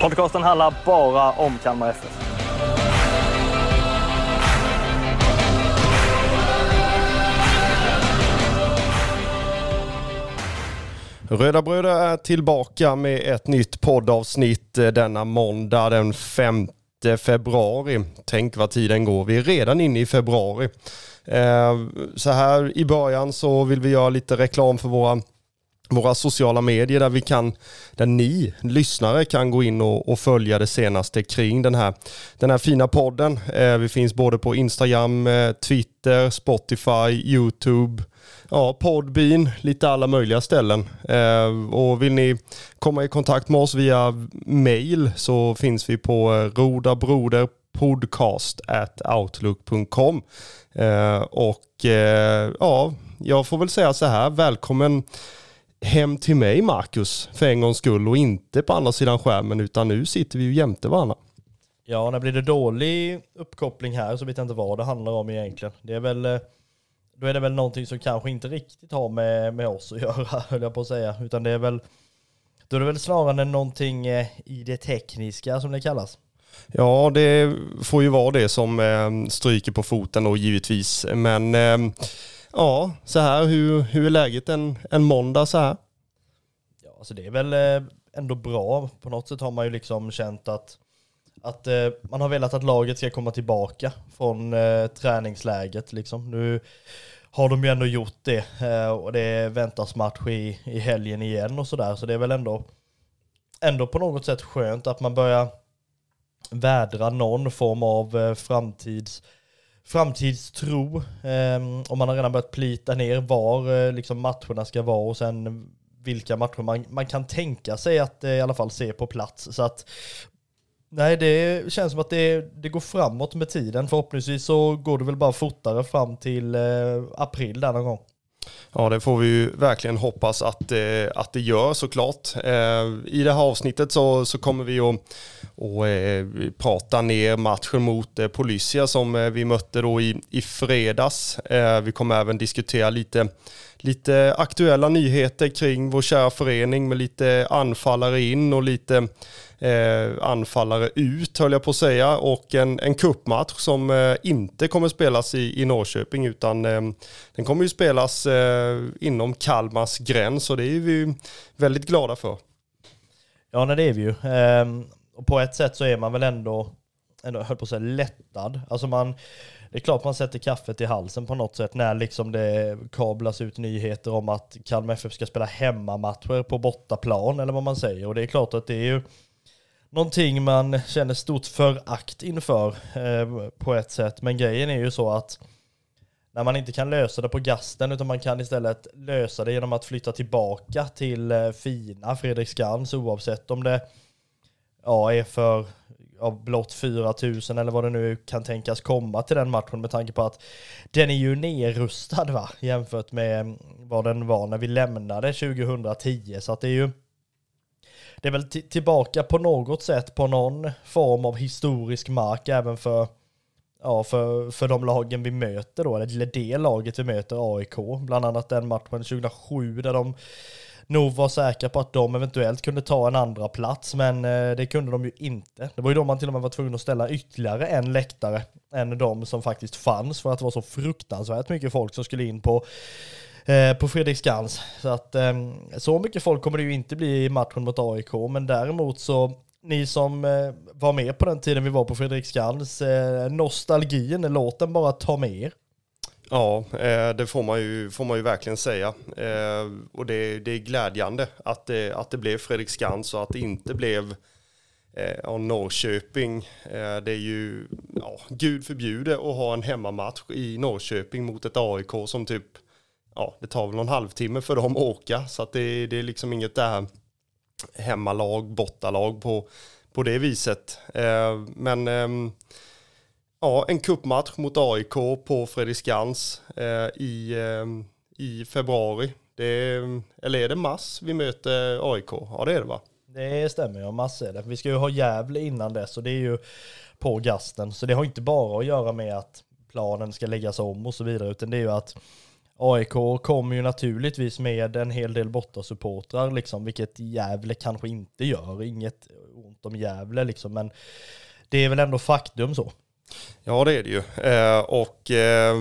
Podcasten handlar bara om Kalmar FF. Röda Bröder är tillbaka med ett nytt poddavsnitt eh, denna måndag den 5 februari. Tänk vad tiden går. Vi är redan inne i februari. Eh, så här i början så vill vi göra lite reklam för våra våra sociala medier där vi kan, där ni lyssnare kan gå in och, och följa det senaste kring den här, den här fina podden. Eh, vi finns både på Instagram, eh, Twitter, Spotify, YouTube, ja, Podbean, lite alla möjliga ställen. Eh, och vill ni komma i kontakt med oss via mail så finns vi på eh, rodabroderpodcast@outlook.com. Eh, och eh, ja, jag får väl säga så här, välkommen hem till mig Marcus för en gångs skull och inte på andra sidan skärmen utan nu sitter vi ju jämte varandra. Ja, när blir det dålig uppkoppling här så vet jag inte vad det handlar om egentligen. Det är väl, eh, då är det väl någonting som kanske inte riktigt har med, med oss att göra, höll jag på att säga. Utan det är väl, då är det väl snarare någonting eh, i det tekniska som det kallas. Ja, det får ju vara det som eh, stryker på foten då givetvis. Men ja, så här, hur, hur är läget en, en måndag så här? Ja, alltså det är väl eh, ändå bra. På något sätt har man ju liksom känt att, att eh, man har velat att laget ska komma tillbaka från eh, träningsläget liksom. Nu har de ju ändå gjort det och det väntas match i, i helgen igen och sådär. Så det är väl ändå, ändå på något sätt skönt att man börjar vädra någon form av framtids framtidstro. Ehm, och man har redan börjat plita ner var eh, liksom matcherna ska vara och sen vilka matcher man, man kan tänka sig att eh, i alla fall se på plats. Så att Nej, det känns som att det, det går framåt med tiden. Förhoppningsvis så går det väl bara fortare fram till eh, april där någon gång. Ja, det får vi ju verkligen hoppas att, eh, att det gör såklart. Eh, I det här avsnittet så, så kommer vi att och, eh, prata ner matchen mot eh, som vi mötte då i, i fredags. Vi kommer även diskutera lite, lite aktuella nyheter kring vår kära förening med lite anfallare in och lite eh, anfallare ut höll jag på att säga och en, en kuppmatch som eh, inte kommer spelas i, i Norrköping utan eh, den kommer ju spelas eh, inom Kalmars gräns och det är vi ju väldigt glada för. Ja, nej, det är vi ju. Ehm, och på ett sätt så är man väl ändå, ändå höll på att säga lättad. Alltså man, det är klart man sätter kaffet i halsen på något sätt när liksom det kablas ut nyheter om att Kalmar FF ska spela hemmamatcher på bortaplan eller vad man säger. Och det är klart att det är ju någonting man känner stort förakt inför eh, på ett sätt. Men grejen är ju så att när man inte kan lösa det på gasten utan man kan istället lösa det genom att flytta tillbaka till eh, fina Fredriksskans oavsett om det ja, är för ja, blott 4000 eller vad det nu kan tänkas komma till den matchen med tanke på att den är ju nerrustad va jämfört med vad den var när vi lämnade 2010 så att det är ju det är väl t- tillbaka på något sätt på någon form av historisk mark även för Ja, för, för de lagen vi möter då, eller det laget vi möter, AIK, bland annat den matchen 2007 där de nog var säkra på att de eventuellt kunde ta en andra plats men eh, det kunde de ju inte. Det var ju då man till och med var tvungen att ställa ytterligare en läktare än de som faktiskt fanns för att det var så fruktansvärt mycket folk som skulle in på eh, på Fredriksskans. Så att eh, så mycket folk kommer det ju inte bli i matchen mot AIK, men däremot så ni som eh, var med på den tiden vi var på Fredriksskans, eh, nostalgin, låt den bara ta med er. Ja, eh, det får man ju, får man ju verkligen säga. Eh, och det, det är glädjande att det, att det blev Fredriksskans och att det inte blev ja, Norrköping. Det är ju, ja, gud förbjude att ha en hemmamatch i Norrköping mot ett AIK som typ, ja, det tar väl någon halvtimme för dem att åka. Så att det, det är liksom inget där hemmalag, bortalag på, på det viset. Eh, men eh, ja, en kuppmatch mot AIK på Fredriksskans eh, i, ehm, i februari. Det är, eller är det mass vi möter AIK? Ja det är det va? Det stämmer ja, mass är det. Vi ska ju ha Gävle innan dess och det är ju på gasten. Så det har inte bara att göra med att planen ska läggas om och så vidare, utan det är ju att AIK kommer ju naturligtvis med en hel del bortasupportrar, liksom, vilket Gävle kanske inte gör. Inget ont om Gävle, liksom, men det är väl ändå faktum så. Ja det är det ju. Eh, och eh,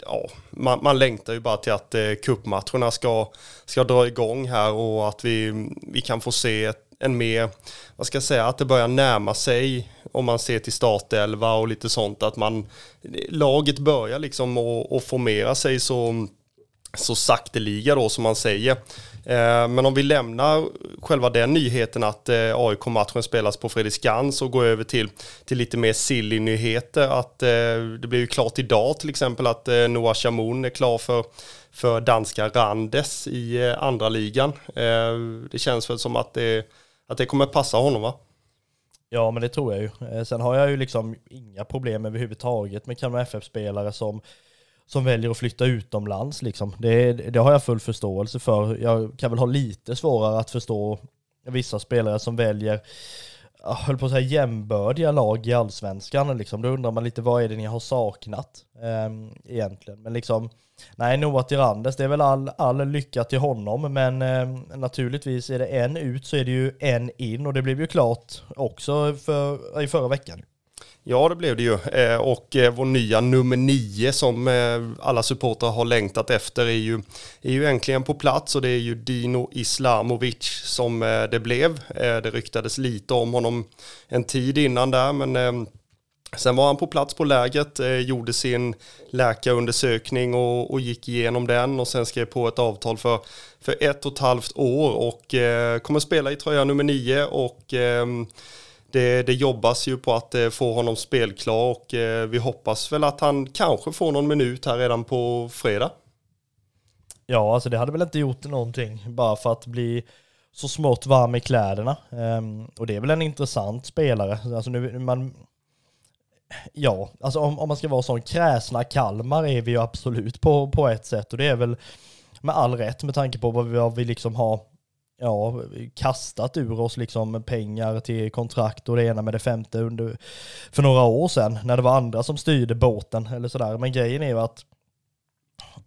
ja, man, man längtar ju bara till att eh, kuppmatcherna ska, ska dra igång här och att vi, vi kan få se ett, en mer, vad ska jag säga, att det börjar närma sig om man ser till startelva och lite sånt, att man, laget börjar liksom att formera sig så, så sakteliga då som man säger. Eh, men om vi lämnar själva den nyheten att eh, AIK-matchen spelas på Fredriksskans och går över till, till lite mer silly-nyheter. Att eh, det blev ju klart idag till exempel att Noah Shamoun är klar för, för danska Randes i andra ligan. Det känns väl som att det, att det kommer passa honom va? Ja men det tror jag ju. Eh, sen har jag ju liksom inga problem överhuvudtaget med Kalmar FF-spelare som som väljer att flytta utomlands. Liksom. Det, det har jag full förståelse för. Jag kan väl ha lite svårare att förstå vissa spelare som väljer jag höll på att säga jämbördiga lag i allsvenskan. Liksom. Då undrar man lite vad är det ni har saknat eh, egentligen. Men liksom, nej Noah Tirandes, det är väl all, all lycka till honom. Men eh, naturligtvis är det en ut så är det ju en in och det blev ju klart också för, i förra veckan. Ja, det blev det ju. Eh, och eh, vår nya nummer nio som eh, alla supportrar har längtat efter är ju, är ju äntligen på plats och det är ju Dino Islamovic som det blev. Det ryktades lite om honom en tid innan där, men Sen var han på plats på lägret, gjorde sin läkarundersökning och, och, gick igenom den och sen skrev på ett avtal för, för ett och ett halvt år och eh, kommer spela i tröja nummer nio och eh, det, det jobbas ju på att eh, få honom spelklar och eh, vi hoppas väl att han kanske får någon minut här redan på fredag. Ja, alltså det hade väl inte gjort någonting bara för att bli så smått varm i kläderna. Um, och det är väl en intressant spelare. Alltså nu, man, ja, alltså om, om man ska vara sån kräsna Kalmar är vi ju absolut på, på ett sätt och det är väl med all rätt med tanke på vad vi, vad vi liksom har ja, kastat ur oss liksom pengar till kontrakt och det ena med det femte under, för några år sedan när det var andra som styrde båten eller sådär. Men grejen är ju att,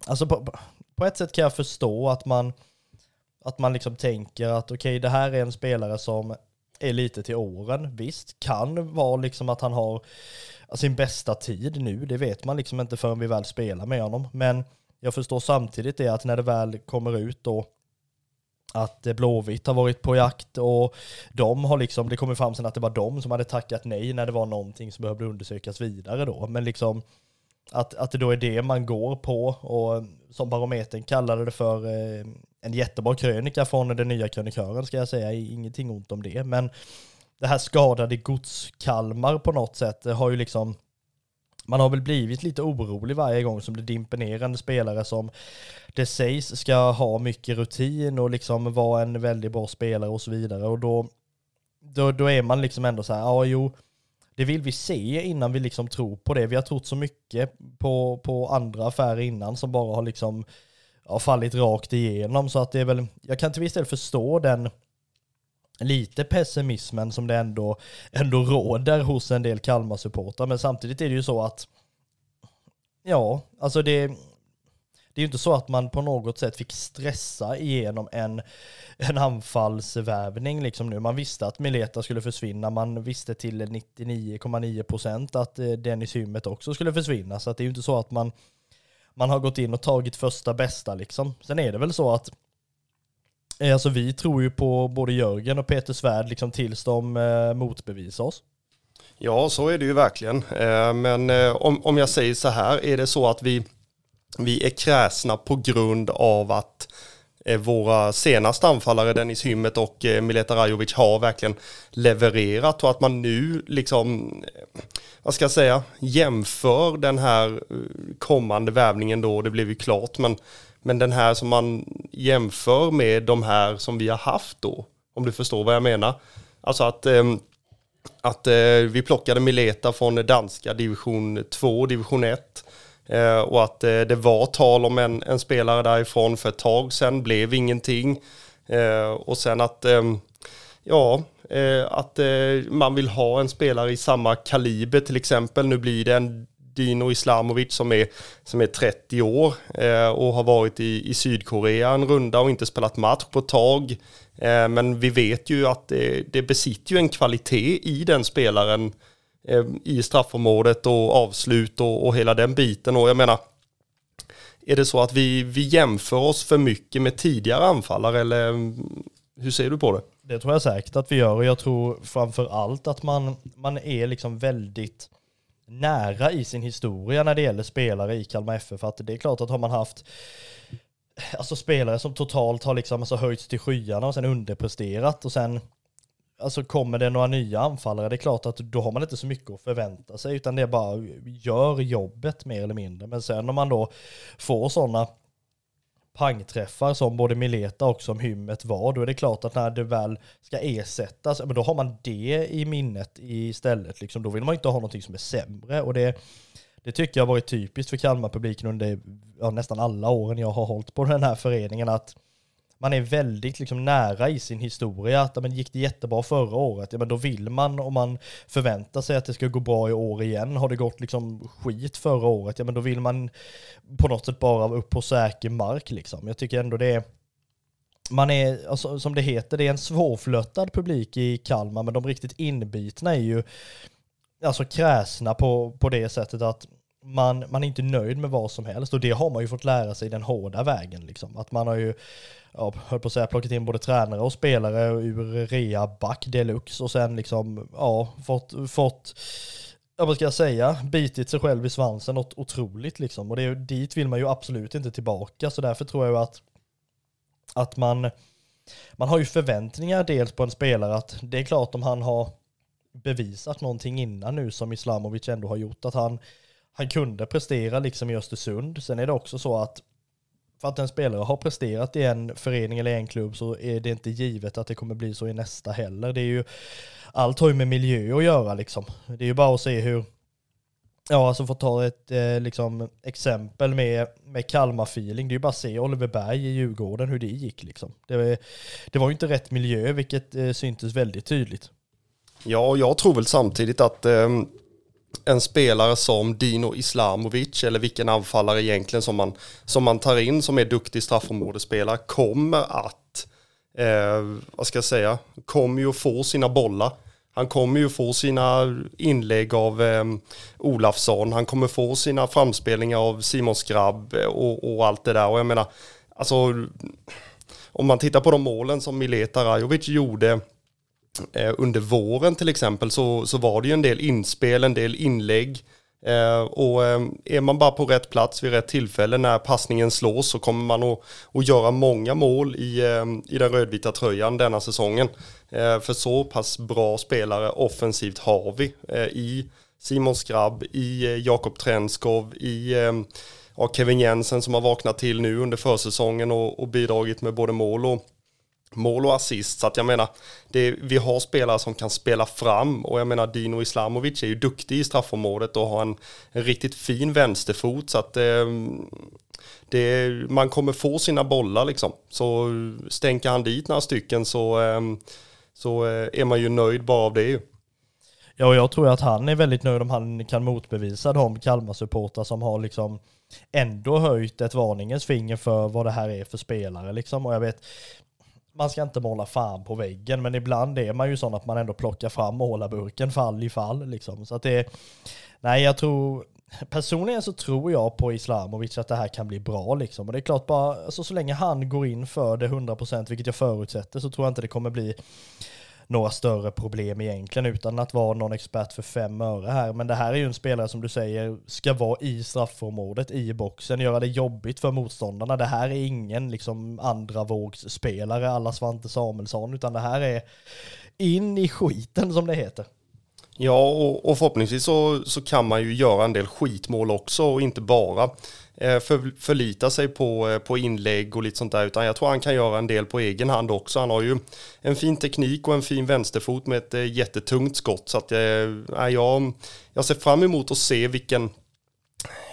alltså på, på ett sätt kan jag förstå att man, att man liksom tänker att okej, okay, det här är en spelare som är lite till åren. Visst, kan vara liksom att han har sin bästa tid nu, det vet man liksom inte förrän vi väl spelar med honom. Men jag förstår samtidigt det att när det väl kommer ut då att eh, Blåvitt har varit på jakt och de har liksom, det kommer fram sen att det var de som hade tackat nej när det var någonting som behövde undersökas vidare då. Men liksom att, att det då är det man går på och som Barometern kallade det för eh, en jättebra krönika från den nya krönikören ska jag säga, ingenting ont om det. Men det här skadade gods Kalmar på något sätt har ju liksom man har väl blivit lite orolig varje gång som det dimper ner en spelare som det sägs ska ha mycket rutin och liksom vara en väldigt bra spelare och så vidare. Och då, då, då är man liksom ändå så här, ja jo, det vill vi se innan vi liksom tror på det. Vi har trott så mycket på, på andra affärer innan som bara har liksom ja, fallit rakt igenom. Så att det är väl, jag kan till viss del förstå den lite pessimismen som det ändå, ändå råder hos en del Kalmar-supportrar. Men samtidigt är det ju så att, ja, alltså det, det är ju inte så att man på något sätt fick stressa igenom en, en anfallsvärvning liksom nu. Man visste att Mileta skulle försvinna, man visste till 99,9% att eh, Dennis Hymmet också skulle försvinna. Så att det är ju inte så att man, man har gått in och tagit första bästa liksom. Sen är det väl så att Eh, alltså vi tror ju på både Jörgen och Peter Svärd liksom tills de eh, motbevisar oss. Ja, så är det ju verkligen. Eh, men eh, om, om jag säger så här, är det så att vi, vi är kräsna på grund av att eh, våra senaste anfallare Dennis Hymmet och eh, Mileta Rajovic har verkligen levererat och att man nu liksom, eh, vad ska jag säga, jämför den här eh, kommande värvningen då, det blev ju klart, men men den här som man jämför med de här som vi har haft då, om du förstår vad jag menar. Alltså att ehm, att eh, vi plockade Mileta från danska division 2, division 1. Eh, och att eh, det var tal om en, en, spelare därifrån för ett tag sedan, blev ingenting. Och sen att, ehm, ja, att man vill ha en spelare i samma kaliber till exempel. Nu blir det en Dino Islamovic som är, som är 30 år eh, och har varit i, i Sydkorea en runda och inte spelat match på ett tag. Eh, men vi vet ju att det, det besitter ju en kvalitet i den spelaren eh, i straffområdet och avslut och, och hela den biten. Och jag menar, är det så att vi, vi jämför oss för mycket med tidigare anfallare eller mm, hur ser du på det? Det tror jag säkert att vi gör och jag tror framför allt att man, man är liksom väldigt nära i sin historia när det gäller spelare i Kalmar FF. För att det är klart att har man haft alltså spelare som totalt har liksom alltså höjts till skyarna och sen underpresterat och sen alltså kommer det några nya anfallare, det är klart att då har man inte så mycket att förvänta sig utan det är bara gör jobbet mer eller mindre. Men sen om man då får sådana pangträffar som både Mileta och som Hymmet var, då är det klart att när det väl ska ersättas, då har man det i minnet istället. Liksom, då vill man inte ha någonting som är sämre. Och det, det tycker jag har varit typiskt för Kalmar-publiken under ja, nästan alla åren jag har hållit på den här föreningen, att man är väldigt liksom nära i sin historia. Att, men gick det jättebra förra året, ja men då vill man om man förväntar sig att det ska gå bra i år igen. Har det gått liksom skit förra året, ja men då vill man på något sätt bara upp på säker mark liksom. Jag tycker ändå det är man är, alltså, som det heter, det är en svårflöttad publik i Kalmar, men de riktigt inbitna är ju alltså kräsna på, på det sättet att man, man är inte nöjd med vad som helst och det har man ju fått lära sig den hårda vägen liksom. Att man har ju ja, höll på att säga, plockat in både tränare och spelare ur rea back deluxe och sen liksom, ja, fått, fått ja vad ska jag säga, bitit sig själv i svansen något otroligt liksom. Och det, dit vill man ju absolut inte tillbaka, så därför tror jag att, att man, man har ju förväntningar dels på en spelare att det är klart om han har bevisat någonting innan nu som Islamovic ändå har gjort, att han, han kunde prestera liksom i Östersund. Sen är det också så att för att en spelare har presterat i en förening eller en klubb så är det inte givet att det kommer bli så i nästa heller. Det är ju, allt har ju med miljö att göra liksom. Det är ju bara att se hur, ja alltså för att ta ett eh, liksom, exempel med, med Kalmar-feeling, det är ju bara att se Oliver Berg i Djurgården hur det gick liksom. Det, det var ju inte rätt miljö vilket eh, syntes väldigt tydligt. Ja, jag tror väl samtidigt att eh, en spelare som Dino Islamovic eller vilken anfallare egentligen som man, som man tar in som är duktig straffområdesspelare kommer att, eh, vad ska jag säga, kommer ju att få sina bollar. Han kommer ju få sina inlägg av eh, Olafsson, han kommer få sina framspelningar av Simon Skrabb eh, och, och allt det där. Och jag menar, alltså, om man tittar på de målen som Mileta Rajovic gjorde Eh, under våren till exempel så, så var det ju en del inspel, en del inlägg. Eh, och eh, är man bara på rätt plats vid rätt tillfälle när passningen slås så kommer man att, att göra många mål i, eh, i den rödvita tröjan denna säsongen. Eh, för så pass bra spelare offensivt har vi i Simon Skrabb, i Jakob Trenskov, i Kevin Jensen som har vaknat till nu under försäsongen och, och bidragit med både mål och mål och assist. Så att jag menar, det, vi har spelare som kan spela fram och jag menar Dino Islamovic är ju duktig i straffområdet och har en, en riktigt fin vänsterfot så att eh, det, man kommer få sina bollar liksom. Så stänker han dit några stycken så, ehm, eh, så är man ju nöjd bara av det ju. Ja, och jag tror att han är väldigt nöjd om han kan motbevisa de Kalmar-supportrar som har liksom ändå höjt ett varningens finger för vad det här är för spelare liksom. Och jag vet, man ska inte måla fan på väggen, men ibland är man ju sån att man ändå plockar fram målarburken fall i fall. Liksom. Så att det, nej jag tror, personligen så tror jag på Islamovic att det här kan bli bra liksom. Och det är klart bara, alltså, så länge han går in för det 100% vilket jag förutsätter så tror jag inte det kommer bli några större problem egentligen utan att vara någon expert för fem öre här. Men det här är ju en spelare som du säger ska vara i straffområdet, i boxen, göra det jobbigt för motståndarna. Det här är ingen liksom andra vågsspelare alla Svante Samuelsson utan det här är in i skiten som det heter. Ja, och, och förhoppningsvis så, så kan man ju göra en del skitmål också och inte bara Eh, för, förlita sig på, eh, på inlägg och lite sånt där, utan jag tror han kan göra en del på egen hand också. Han har ju en fin teknik och en fin vänsterfot med ett eh, jättetungt skott, så att eh, jag, jag ser fram emot att se vilken,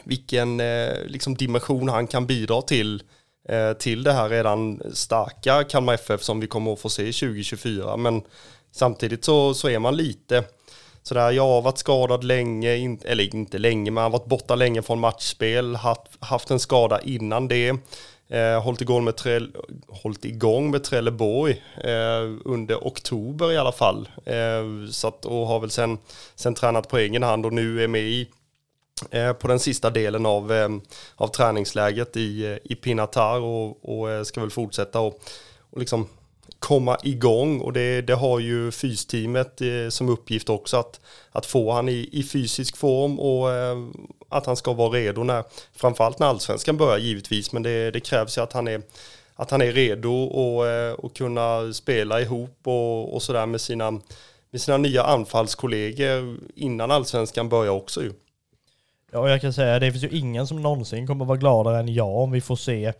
vilken liksom dimension han kan bidra till till det här redan starka Kalmar FF som vi kommer att få se 2024. Men samtidigt så, så är man lite, sådär, jag har varit skadad länge, in, eller inte länge, men har varit borta länge från matchspel, haft, haft en skada innan det. Eh, hållit, igång med Trell, hållit igång med Trelleborg eh, under oktober i alla fall. Eh, så att, och har väl sen, sen tränat på egen hand och nu är med i eh, på den sista delen av, eh, av träningsläget i, eh, i Pinatar och, och eh, ska väl fortsätta och, och liksom komma igång och det, det har ju fysteamet eh, som uppgift också att, att få han i, i fysisk form och eh, att han ska vara redo när, framförallt när allsvenskan börjar givetvis, men det, det krävs ju att han är att han är redo och, eh, och kunna spela ihop och, och sådär med sina, med sina nya anfallskollegor innan allsvenskan börjar också ju. Ja, jag kan säga det finns ju ingen som någonsin kommer vara gladare än jag om vi får se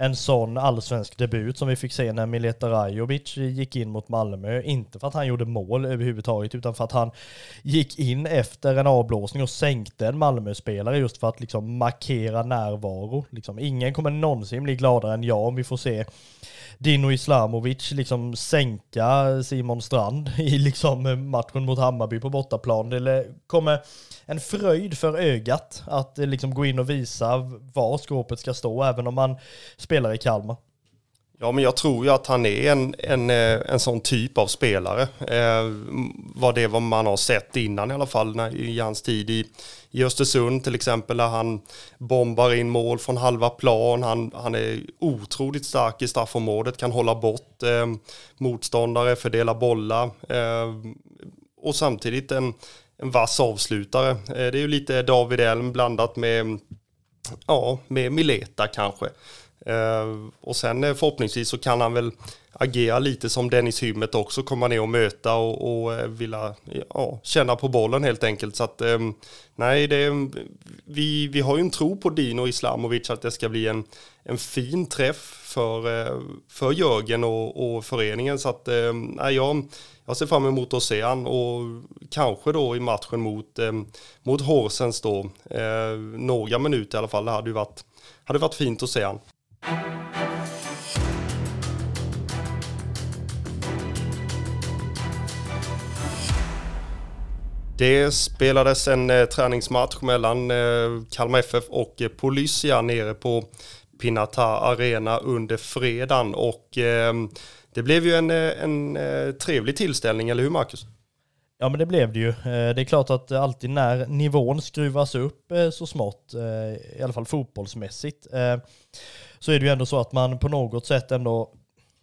en sån allsvensk debut som vi fick se när Mileta Rajovic gick in mot Malmö. Inte för att han gjorde mål överhuvudtaget, utan för att han gick in efter en avblåsning och sänkte en Malmö-spelare just för att liksom markera närvaro. Liksom, ingen kommer någonsin bli gladare än jag om vi får se Dino Islamovic liksom sänka Simon Strand i liksom matchen mot Hammarby på bortaplan. Det kommer en fröjd för ögat att eh, liksom gå in och visa var skåpet ska stå, även om man spelar i Kalmar. Ja, men jag tror ju att han är en, en, eh, en sån typ av spelare. Eh, vad det vad man har sett innan i alla fall, när, i hans tid i, i Östersund till exempel, där han bombar in mål från halva plan. Han, han är otroligt stark i straffområdet, kan hålla bort eh, motståndare, fördela bollar. Eh, och samtidigt en, en vass avslutare. Eh, det är ju lite David Elm blandat med, ja, med Mileta kanske. Eh, och sen eh, förhoppningsvis så kan han väl agera lite som Dennis Hymmet också, komma ner och möta och, och eh, vilja ja, känna på bollen helt enkelt. Så att ehm, nej, det, vi, vi har ju en tro på Dino Islamovic att det ska bli en, en fin träff för, för Jörgen och, och föreningen. Så att ehm, nej, jag, jag ser fram emot att se han och kanske då i matchen mot, ehm, mot Horsens då, några minuter i alla fall. Det hade ju varit, hade varit fint att se han. Det spelades en eh, träningsmatch mellan eh, Kalmar FF och eh, Policia nere på Pinata Arena under fredagen och eh, det blev ju en, eh, en eh, trevlig tillställning, eller hur Marcus? Ja men det blev det ju. Eh, det är klart att alltid när nivån skruvas upp så smått, i alla fall fotbollsmässigt, så är det ju ändå så att man på något sätt ändå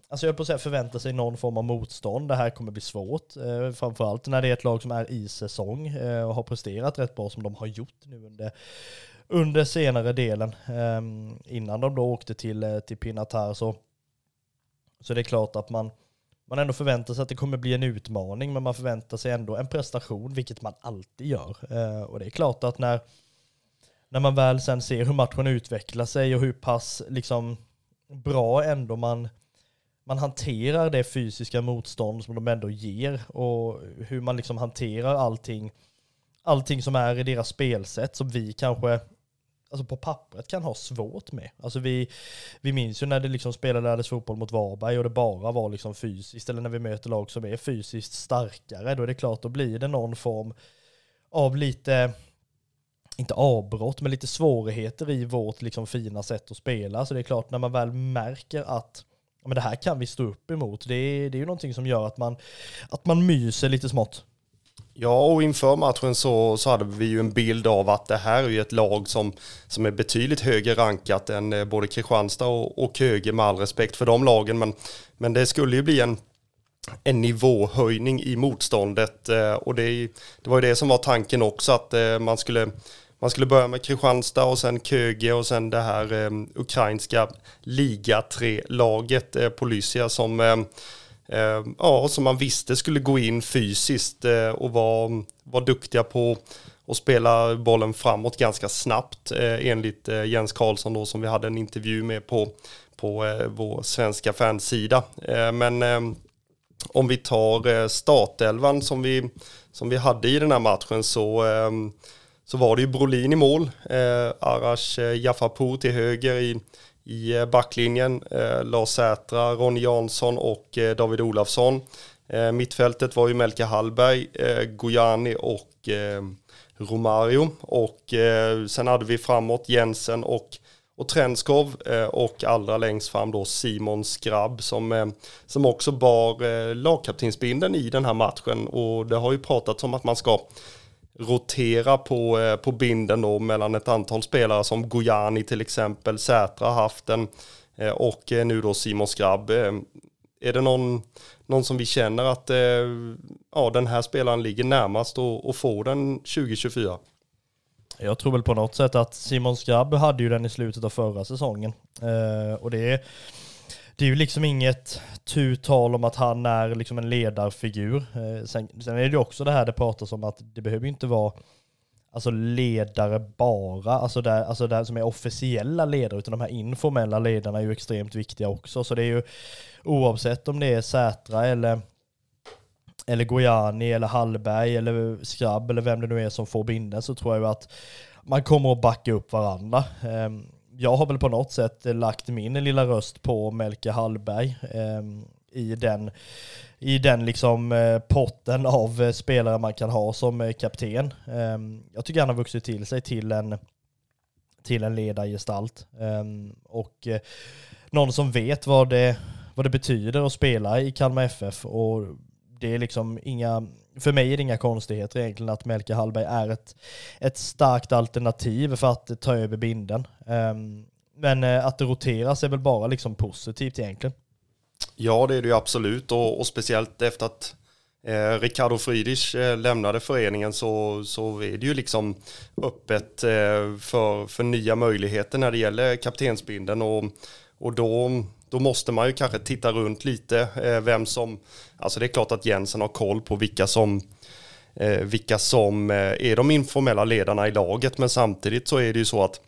Alltså jag på att säga förväntar sig någon form av motstånd. Det här kommer bli svårt. Eh, framförallt när det är ett lag som är i säsong eh, och har presterat rätt bra som de har gjort nu under, under senare delen. Eh, innan de då åkte till, eh, till Pinatar så, så det är klart att man, man ändå förväntar sig att det kommer bli en utmaning men man förväntar sig ändå en prestation vilket man alltid gör. Eh, och det är klart att när när man väl sen ser hur matchen utvecklar sig och hur pass liksom bra ändå man, man hanterar det fysiska motstånd som de ändå ger och hur man liksom hanterar allting, allting som är i deras spelsätt som vi kanske alltså på pappret kan ha svårt med. Alltså vi, vi minns ju när det liksom spelades fotboll mot Varberg och det bara var liksom fysiskt, eller när vi möter lag som är fysiskt starkare, då är det klart, då blir det någon form av lite inte avbrott, men lite svårigheter i vårt liksom fina sätt att spela. Så det är klart, när man väl märker att men det här kan vi stå upp emot, det är, det är ju någonting som gör att man, att man myser lite smått. Ja, och inför matchen så, så hade vi ju en bild av att det här är ju ett lag som, som är betydligt högre rankat än eh, både Kristianstad och, och Köge med all respekt för de lagen. Men, men det skulle ju bli en, en nivåhöjning i motståndet eh, och det, det var ju det som var tanken också att eh, man skulle man skulle börja med Kristianstad och sen Köge och sen det här eh, ukrainska liga 3-laget eh, Polysia som, eh, eh, ja, som man visste skulle gå in fysiskt eh, och vara var duktiga på att spela bollen framåt ganska snabbt eh, enligt eh, Jens Karlsson då som vi hade en intervju med på, på eh, vår svenska fansida. Eh, men eh, om vi tar eh, startelvan som vi, som vi hade i den här matchen så, eh, så var det ju Brolin i mål, eh, Arash eh, Jaffarpour till höger i, i eh, backlinjen, Lars Sätra, Ronny Jansson och David Olafsson. Mittfältet var ju Melke Hallberg, Gojani och Romario. Och eh, sen hade vi framåt Jensen och, och Trenskov och allra längst fram då Simon Skrabb som, som också bar lagkaptensbindeln lagkaptensbinden i den här matchen. Och det har ju pratats om att man ska rotera på, eh, på binden då mellan ett antal spelare som Gojani till exempel, Sätra har haft den eh, och eh, nu då Simon Skrabb. Är det någon, någon som vi känner att ja, den här spelaren ligger närmast och, och får den 2024? Jag tror väl på något sätt att Simon Skrabb hade ju den i slutet av förra säsongen. Eh, och det är, det är ju liksom inget tu tal om att han är liksom en ledarfigur. Eh, sen, sen, är det ju också det här det pratas om att det behöver ju inte vara alltså ledare bara, alltså där, alltså där som är officiella ledare, utan de här informella ledarna är ju extremt viktiga också. Så det är ju oavsett om det är Sätra eller eller Gojani eller Hallberg eller Skrabb eller vem det nu är som får binden så tror jag att man kommer att backa upp varandra. Ehm, jag har väl på något sätt lagt min lilla röst på Melke Hallberg ehm, i den i den liksom eh, potten av eh, spelare man kan ha som eh, kapten. Ehm, jag tycker han har vuxit till sig till en, till en ledargestalt. Ehm, och eh, någon som vet vad det, vad det betyder att spela i Kalmar FF. Och det är liksom inga, för mig är det inga konstigheter egentligen att Melke Hallberg är ett, ett starkt alternativ för att ta över binden. Ehm, men eh, att det roteras är väl bara liksom positivt egentligen. Ja, det är det ju absolut och, och speciellt efter att eh, Ricardo Friedrich eh, lämnade föreningen så, så är det ju liksom öppet eh, för, för nya möjligheter när det gäller kaptensbinden och, och då, då måste man ju kanske titta runt lite eh, vem som, alltså det är klart att Jensen har koll på vilka som eh, vilka som eh, är de informella ledarna i laget men samtidigt så är det ju så att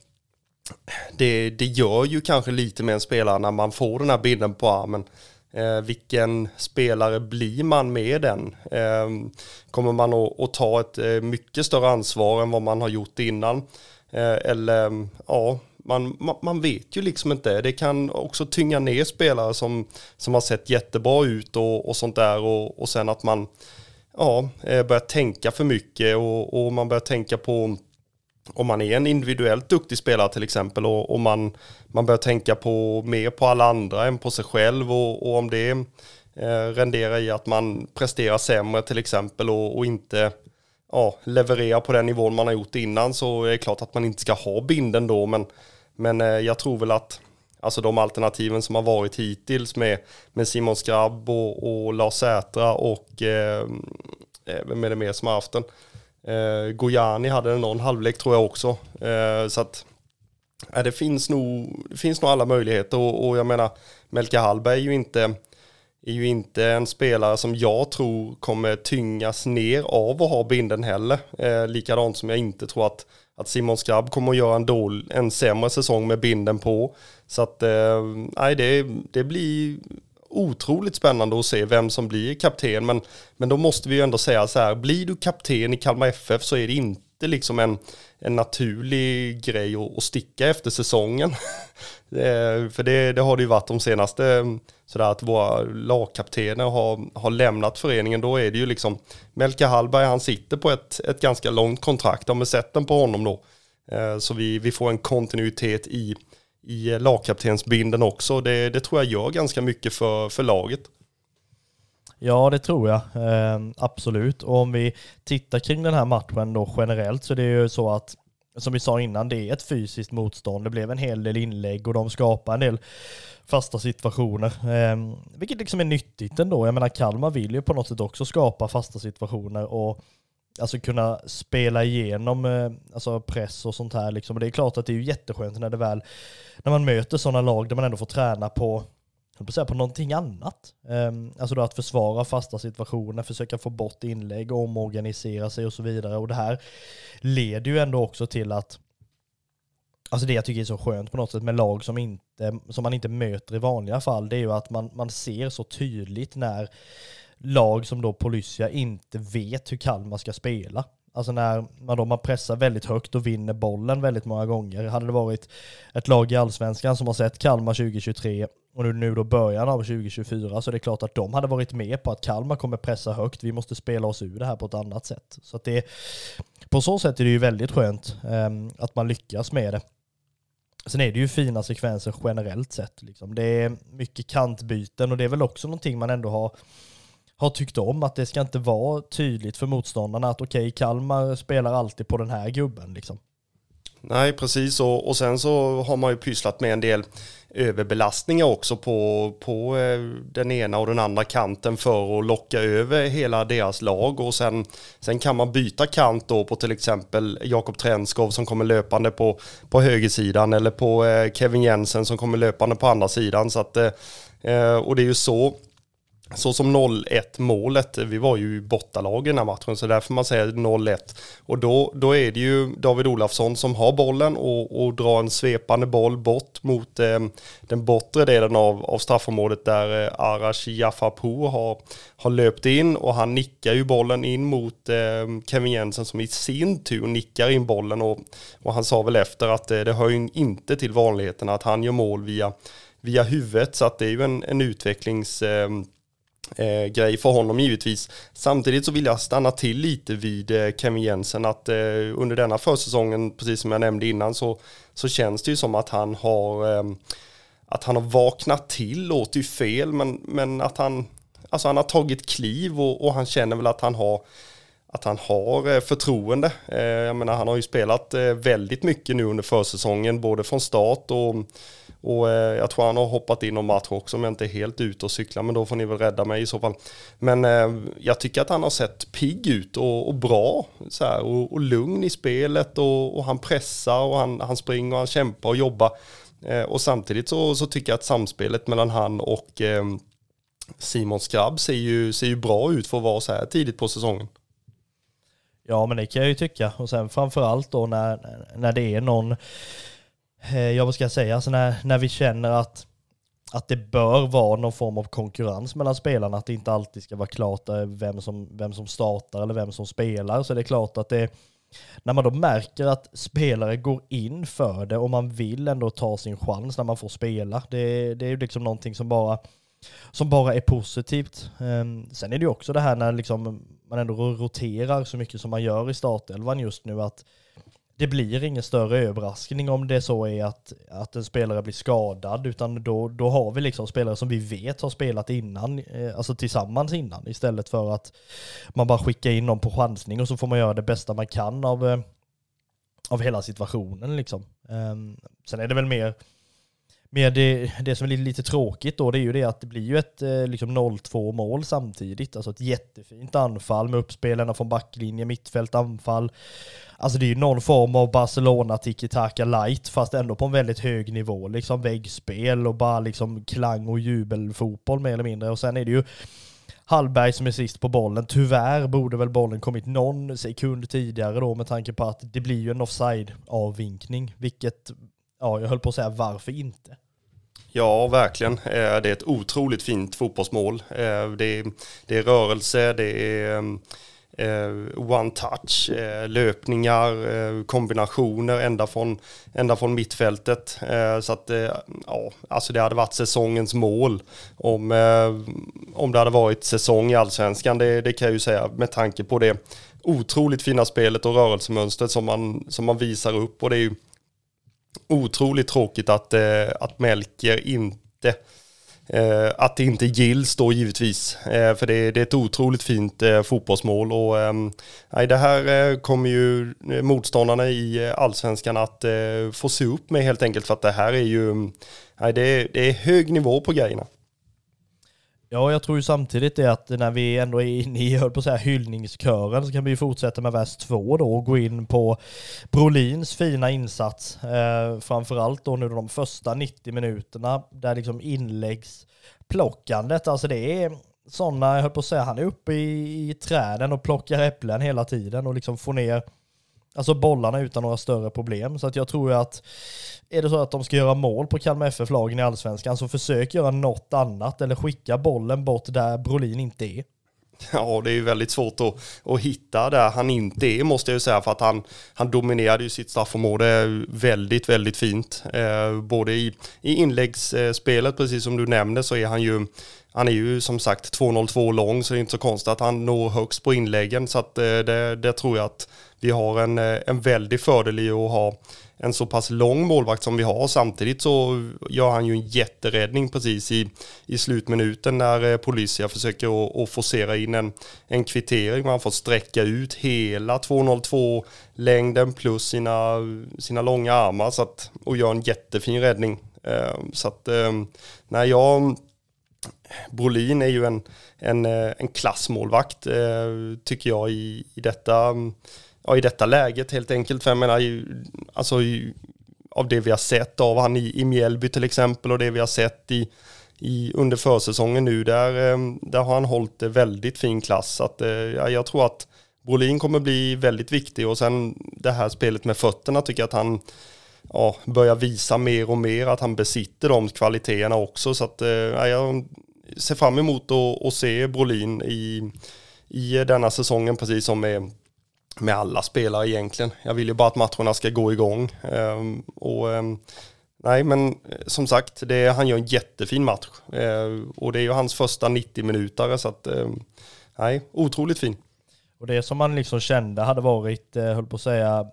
det, det gör ju kanske lite med en spelare när man får den här bilden på armen. Eh, vilken spelare blir man med den? Eh, kommer man att, att, ta ett eh, mycket större ansvar än vad man har gjort innan? Eh, eller ja, man, man, man, vet ju liksom inte. Det kan också tynga ner spelare som, som har sett jättebra ut och, och sånt där och, och sen att man ja, eh, börjar tänka för mycket och, och man börjar tänka på om man är en individuellt duktig spelare till exempel och, och man, man börjar tänka på mer på alla andra än på sig själv och, och om det eh, renderar i att man presterar sämre till exempel och, och inte ja, levererar på den nivån man har gjort innan så är det klart att man inte ska ha binden då men, men eh, jag tror väl att alltså de alternativen som har varit hittills med, med Simon Skrabb och, och Lars Sätra och eh, eh vem är det mer som har haft den? Eh, Gojani hade någon halvlek tror jag också. Eh, så att eh, det, finns nog, det finns nog alla möjligheter och, och jag menar Melke Hallberg är ju inte är ju inte en spelare som jag tror kommer tyngas ner av att ha binden heller. Eh, likadant som jag inte tror att, att Simon Skrabb kommer att göra en, dol, en sämre säsong med binden på. Så att eh, det, det blir otroligt spännande att se vem som blir kapten. Men, men då måste vi ju ändå säga så här, blir du kapten i Kalmar FF så är det inte liksom en, en naturlig grej att, att sticka efter säsongen. det, för det, det har det ju varit de senaste, mm, sådär att våra lagkaptener har, har lämnat föreningen. Då är det ju liksom, Melke Hallberg han sitter på ett, ett ganska långt kontrakt, de har sett den på honom då. Eh, så vi, vi får en kontinuitet i i lagkaptensbinden också. Det, det tror jag gör ganska mycket för, för laget. Ja, det tror jag. Eh, absolut. Och om vi tittar kring den här matchen då generellt så det är ju så att som vi sa innan, det är ett fysiskt motstånd. Det blev en hel del inlägg och de skapar en del fasta situationer. Eh, vilket liksom är nyttigt ändå. Jag menar Kalmar vill ju på något sätt också skapa fasta situationer och alltså kunna spela igenom eh, alltså press och sånt här. Liksom. Och det är klart att det är ju jätteskönt när det väl, när man möter sådana lag där man ändå får träna på på, säga, på någonting annat. Ehm, alltså då att försvara fasta situationer, försöka få bort inlägg, omorganisera sig och så vidare. Och det här leder ju ändå också till att Alltså det jag tycker är så skönt på något sätt med lag som, inte, som man inte möter i vanliga fall, det är ju att man, man ser så tydligt när lag som då Polisia inte vet hur Kalmar ska spela. Alltså när man då man pressar väldigt högt och vinner bollen väldigt många gånger. Hade det varit ett lag i allsvenskan som har sett Kalmar 2023 och nu, nu då början av 2024 så är det klart att de hade varit med på att Kalmar kommer pressa högt. Vi måste spela oss ur det här på ett annat sätt. Så att det, på så sätt är det ju väldigt skönt um, att man lyckas med det. Sen är det ju fina sekvenser generellt sett. Liksom. Det är mycket kantbyten och det är väl också någonting man ändå har har tyckt om att det ska inte vara tydligt för motståndarna att okej, okay, Kalmar spelar alltid på den här gubben liksom. Nej, precis. Och, och sen så har man ju pysslat med en del överbelastningar också på, på eh, den ena och den andra kanten för att locka över hela deras lag och sen, sen kan man byta kant då på till exempel Jakob Trenskov som kommer löpande på, på högersidan eller på eh, Kevin Jensen som kommer löpande på andra sidan. Så att, eh, och det är ju så så som 0-1 målet, vi var ju i bottalag i den här matchen, så därför man säger 0-1. Och då, då är det ju David Olafsson som har bollen och, och drar en svepande boll bort mot eh, den bortre delen av, av straffområdet där eh, Arash Jafapour har, har löpt in och han nickar ju bollen in mot eh, Kevin Jensen som i sin tur nickar in bollen och, och han sa väl efter att eh, det hör ju inte till vanligheten att han gör mål via, via huvudet så att det är ju en, en utvecklings eh, eh, grej för honom givetvis. Samtidigt så vill jag stanna till lite vid eh, Kevin Jensen att eh, under denna försäsongen, precis som jag nämnde innan, så, så känns det ju som att han har eh, att han har vaknat till, låter ju fel, men, men att han, alltså han har tagit kliv och, och han känner väl att han har att han har eh, förtroende. Eh, jag menar, han har ju spelat eh, väldigt mycket nu under försäsongen, både från start och och eh, jag tror han har hoppat in någon match också om jag inte är helt ute och cyklar, men då får ni väl rädda mig i så fall. Men eh, jag tycker att han har sett pigg ut och, och bra så här, och, och, lugn i spelet och, och, han pressar och han, han springer och han kämpar och jobbar. Eh, och samtidigt så, så tycker jag att samspelet mellan han och eh, Simon Skrabb ser ju, ser ju bra ut för att vara så här tidigt på säsongen. Ja men det kan jag ju tycka och sen framförallt då när, när det är någon Eh, ja vad ska jag säga, alltså när, när vi känner att, att det bör vara någon form av konkurrens mellan spelarna, att det inte alltid ska vara klart eh, vem som, vem som startar eller vem som spelar, så det är klart att det när man då märker att spelare går in för det och man vill ändå ta sin chans när man får spela, det, det är ju liksom någonting som bara, som bara är positivt. Ehm, sen är det ju också det här när liksom man ändå roterar så mycket som man gör i startelvan just nu, att det blir ingen större överraskning om det så är att, att en spelare blir skadad, utan då, då har vi liksom spelare som vi vet har spelat innan, eh, alltså tillsammans innan, istället för att man bara skickar in dem på chansning och så får man göra det bästa man kan av, eh, av hela situationen liksom. Ehm, sen är det väl mer, mer det, det som är lite, lite tråkigt då, det är ju det att det blir ju ett eh, liksom 0-2 mål samtidigt, alltså ett jättefint anfall med uppspelarna från backlinje, mittfält, anfall. Alltså det är ju någon form av Barcelona tiki-taka light fast ändå på en väldigt hög nivå. Liksom väggspel och bara liksom klang och jubelfotboll mer eller mindre. Och sen är det ju Hallberg som är sist på bollen. Tyvärr borde väl bollen kommit någon sekund tidigare då med tanke på att det blir ju en offside-avvinkning. Vilket, ja jag höll på att säga varför inte? Ja, verkligen. Eh, det är ett otroligt fint fotbollsmål. Eh, det är, det är rörelse, det är eh, one touch, löpningar, kombinationer ända från, ända från mittfältet. Så att ja, alltså det hade varit säsongens mål om, om det hade varit säsong i allsvenskan. Det, det kan jag ju säga med tanke på det otroligt fina spelet och rörelsemönstret som man, som man visar upp. Och det är ju otroligt tråkigt att, eh, att Melker inte Eh, att det inte gills då givetvis, eh, för det, det, är ett otroligt fint eh, fotbollsmål och eh, det här eh, kommer ju eh, motståndarna i eh, allsvenskan att eh, få se upp med helt enkelt för att det här är ju, nej, det, är, det är hög nivå på grejerna. Ja, jag tror ju samtidigt det att när vi ändå är inne i, höll på att säga, hyllningskören så kan vi ju fortsätta med vers två då och gå in på Brolins fina insats. Eh, framförallt då nu de första 90 minuterna där liksom inläggsplockandet, alltså det är sådana, jag höll på att säga, han är uppe i, i träden och plockar äpplen hela tiden och liksom får ner Alltså bollarna utan några större problem. Så att jag tror att är det så att de ska göra mål på Kalmar FF-lagen i Allsvenskan så försök göra något annat eller skicka bollen bort där Brolin inte är. Ja, det är ju väldigt svårt att, att hitta där han inte är måste jag ju säga för att han, han dominerade ju sitt straffområde väldigt, väldigt fint. Eh, både i, i inläggsspelet, eh, precis som du nämnde, så är han ju han är ju som sagt 2,02 lång så det är inte så konstigt att han når högst på inläggen så att eh, det, det tror jag att vi har en, eh, en väldig fördel i att ha en så pass lång målvakt som vi har. Samtidigt så gör han ju en jätteräddning precis i, i slutminuten när eh, Polisia försöker att forcera in en, en kvittering. Man får sträcka ut hela 2.02 längden plus sina, sina långa armar så att, och gör en jättefin räddning. Så att, nej, jag Brolin är ju en, en, eh, en klassmålvakt eh, tycker jag i, i, detta, ja, i detta läget helt enkelt. För jag menar, alltså, av det vi har sett av han i, i Mjällby till exempel och det vi har sett i, i, under försäsongen nu, där, eh, där har han hållit väldigt fin klass. Så att, ja, jag tror att Brolin kommer bli väldigt viktig och sen det här spelet med fötterna tycker jag att han ja, börjar visa mer och mer att han besitter de kvaliteterna också. Så att, eh, ja, jag ser fram emot att, att se Brolin i, i denna säsongen, precis som med, med alla spelare egentligen. Jag vill ju bara att matcherna ska gå igång. Um, och, um, nej, men eh, som sagt, det, han gör en jättefin match. Uh, och det är ju hans första 90-minutare, så att, um, nej, otroligt fin. Och det som man liksom kände hade varit, höll på att säga,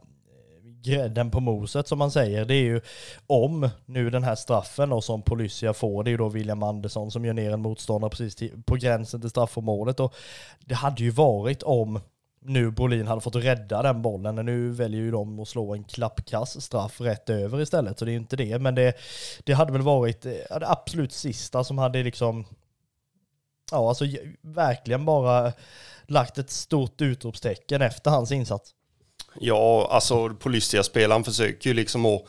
Eh, grädden på moset som man säger, det är ju om nu den här straffen och som Polysia får, det är ju då William Andersson som gör ner en motståndare precis till, på gränsen till straffområdet och det hade ju varit om nu Brolin hade fått rädda den bollen. Nu väljer ju de att slå en klappkass straff rätt över istället, så det är ju inte det. Men det, det hade väl varit eh, det absolut sista som hade liksom, ja alltså verkligen bara lagt ett stort utropstecken efter hans insats. Ja, alltså Polystia-spelaren försöker ju liksom att,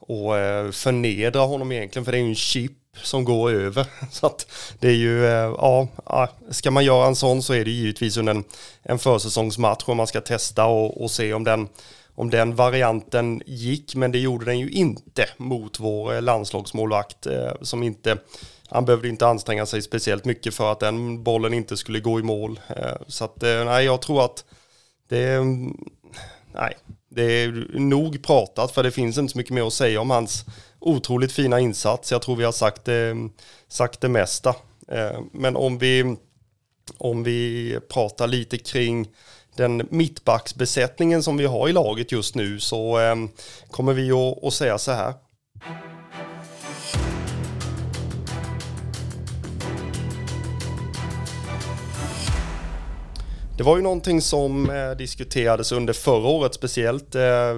att eh, förnedra honom egentligen, för det är ju en chip som går över. Så att det är ju, eh, ja, ska man göra en sån så är det givetvis under en, en försäsongsmatch och man ska testa och, och se om den, om den varianten gick, men det gjorde den ju inte mot vår eh, landslagsmålvakt som inte han behövde inte anstränga sig speciellt mycket för att den bollen inte skulle gå i mål. Så att nej, jag tror att det, mm, nej, det är nog pratat för det finns inte så mycket mer att säga om hans otroligt fina insats. Jag tror vi har sagt det, sagt det mesta. Eh, men om vi, om vi pratar lite kring den mittbacksbesättningen som vi har i laget just nu så eh, kommer vi att säga så här. Det var ju någonting som eh, diskuterades under förra året, speciellt eh,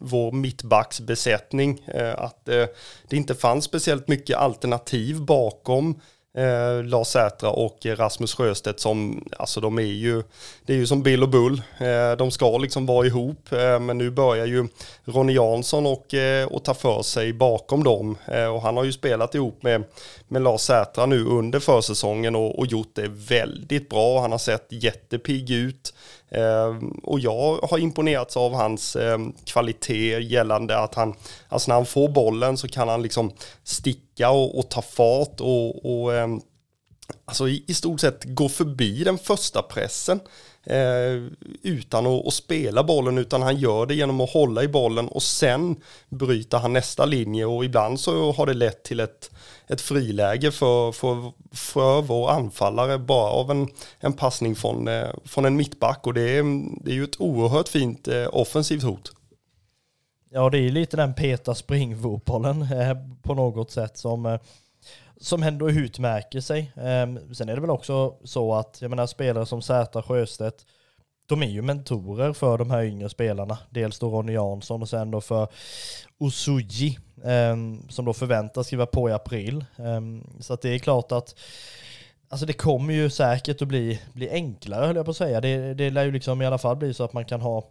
vår mittbacksbesättning, eh, att eh, det inte fanns speciellt mycket alternativ bakom eh, Lars Sätra och Rasmus Sjöstedt som, alltså de är ju, det är ju som Bill och Bull, eh, de ska liksom vara ihop, eh, men nu börjar ju Ronny Jansson och, eh, och ta för sig bakom dem. Eh, och han har ju spelat ihop med, med Lars Sätra nu under försäsongen och, och gjort det väldigt bra, han har sett jättepigg ut, Ehm, och jag har imponerats av hans eh, kvalitet gällande att han, alltså när han får bollen så kan han liksom sticka och, och ta fart och, och eh, alltså i, i, stort sett gå förbi den första pressen eh, utan att, att, spela bollen utan han gör det genom att hålla i bollen och sen bryter han nästa linje och ibland så har det lett till ett ett friläge för, för, för vår anfallare bara av en, en passning från, eh, från en mittback och det är, det är ju ett oerhört fint eh, offensivt hot. Ja, det är ju lite den peta springfotbollen eh, på något sätt som, eh, som ändå utmärker sig. Ehm, sen är det väl också så att, jag menar spelare som Zäta Sjöstedt, de är ju mentorer för de här yngre spelarna. Dels då Ronny Jansson och sen då för Osuji ehm, som då förväntas skriva på i april. Ehm, så att det är klart att Alltså det kommer ju säkert att bli, bli enklare höll jag på att säga. Det, det lär ju liksom i alla fall bli så att man kan ha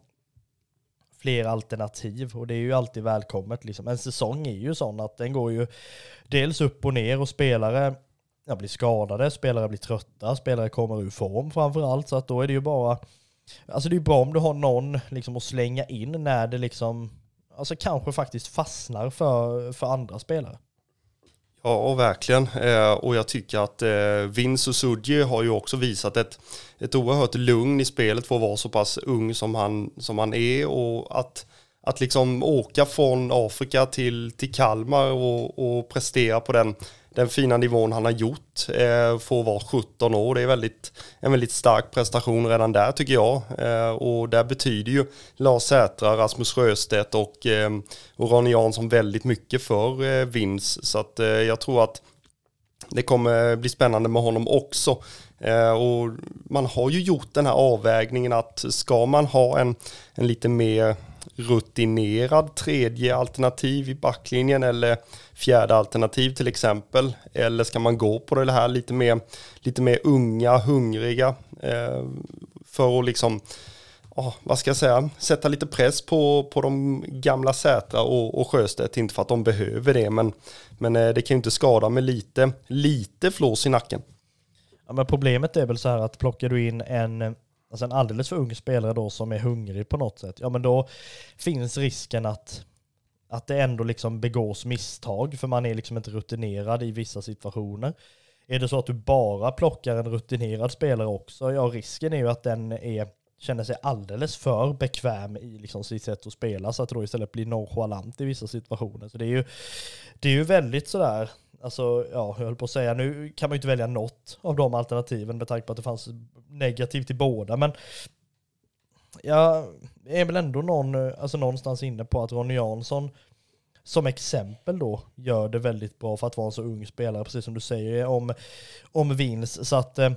fler alternativ och det är ju alltid välkommet. Liksom. En säsong är ju sån att den går ju dels upp och ner och spelare ja, blir skadade, spelare blir trötta, spelare kommer ur form framför allt. Så att då är det ju bara, alltså det är ju bra om du har någon liksom att slänga in när det liksom, alltså kanske faktiskt fastnar för, för andra spelare. Ja, verkligen. Eh, och jag tycker att eh, Vince Suji har ju också visat ett, ett oerhört lugn i spelet för att vara så pass ung som han, som han är och att, att liksom åka från Afrika till, till Kalmar och, och prestera på den den fina nivån han har gjort eh, får vara 17 år. Det är väldigt, en väldigt stark prestation redan där tycker jag. Eh, och där betyder ju Lars Sätra, Rasmus Sjöstedt och, eh, och Ronny Jansson väldigt mycket för eh, Vins. Så att eh, jag tror att det kommer bli spännande med honom också. Eh, och man har ju gjort den här avvägningen att ska man ha en, en lite mer rutinerad tredje alternativ i backlinjen eller fjärde alternativ till exempel? Eller ska man gå på det här lite mer, lite mer unga, hungriga eh, för att liksom, oh, vad ska jag säga, sätta lite press på, på de gamla Sätra och, och Sjöstedt, inte för att de behöver det, men, men eh, det kan ju inte skada med lite, lite flås i nacken. Ja, men problemet är väl så här att plockar du in en alltså en alldeles för ung spelare då som är hungrig på något sätt, ja men då finns risken att, att det ändå liksom begås misstag, för man är liksom inte rutinerad i vissa situationer. Är det så att du bara plockar en rutinerad spelare också, ja risken är ju att den är, känner sig alldeles för bekväm i liksom sitt sätt att spela, så att det då istället blir nonchalant i vissa situationer. Så det är ju, det är ju väldigt sådär, Alltså, ja, jag höll på att säga, nu kan man ju inte välja något av de alternativen med tanke på att det fanns negativt i båda, men jag är väl ändå någon, alltså någonstans inne på att Ronny Jansson som exempel då gör det väldigt bra för att vara en så ung spelare, precis som du säger om, om vinst. Så att eh,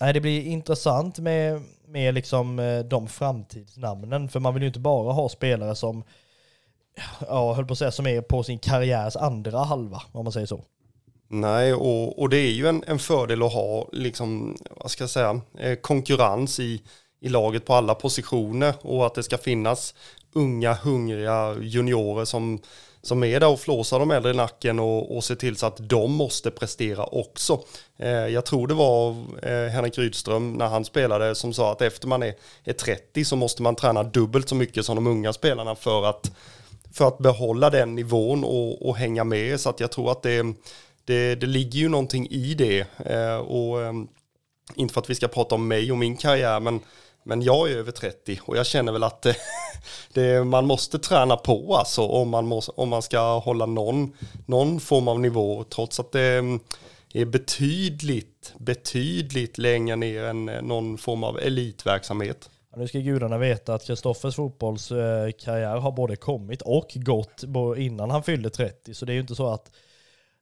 nej, det blir intressant med, med liksom eh, de framtidsnamnen, för man vill ju inte bara ha spelare som ja, höll på att säga, som är på sin karriärs andra halva, om man säger så. Nej, och, och det är ju en, en fördel att ha, liksom, vad ska jag säga, eh, konkurrens i, i laget på alla positioner och att det ska finnas unga, hungriga juniorer som, som är där och flåsar de äldre i nacken och, och ser till så att de måste prestera också. Eh, jag tror det var eh, Henrik Rydström när han spelade som sa att efter man är, är 30 så måste man träna dubbelt så mycket som de unga spelarna för att för att behålla den nivån och, och hänga med. Så att jag tror att det, det, det ligger ju någonting i det. Eh, och eh, inte för att vi ska prata om mig och min karriär, men, men jag är över 30 och jag känner väl att eh, det, man måste träna på alltså om man, måste, om man ska hålla någon, någon form av nivå, trots att det ehm, är betydligt, betydligt längre ner än eh, någon form av elitverksamhet. Nu ska gudarna veta att Kristoffers fotbollskarriär eh, har både kommit och gått innan han fyllde 30. Så det är ju inte så att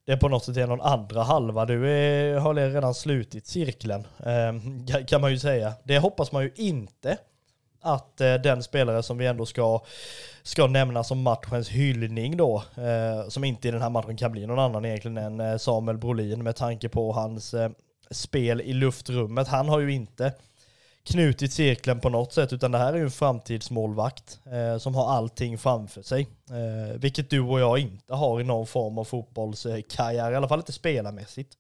det på något sätt är någon andra halva. Du är, har redan slutit cirkeln, ehm, kan man ju säga. Det hoppas man ju inte att eh, den spelare som vi ändå ska, ska nämna som matchens hyllning då, eh, som inte i den här matchen kan bli någon annan egentligen än Samuel Brolin med tanke på hans spel i luftrummet. Han har ju inte knutit cirkeln på något sätt, utan det här är ju en framtidsmålvakt eh, som har allting framför sig. Eh, vilket du och jag inte har i någon form av fotbollskarriär, i alla fall inte spelarmässigt.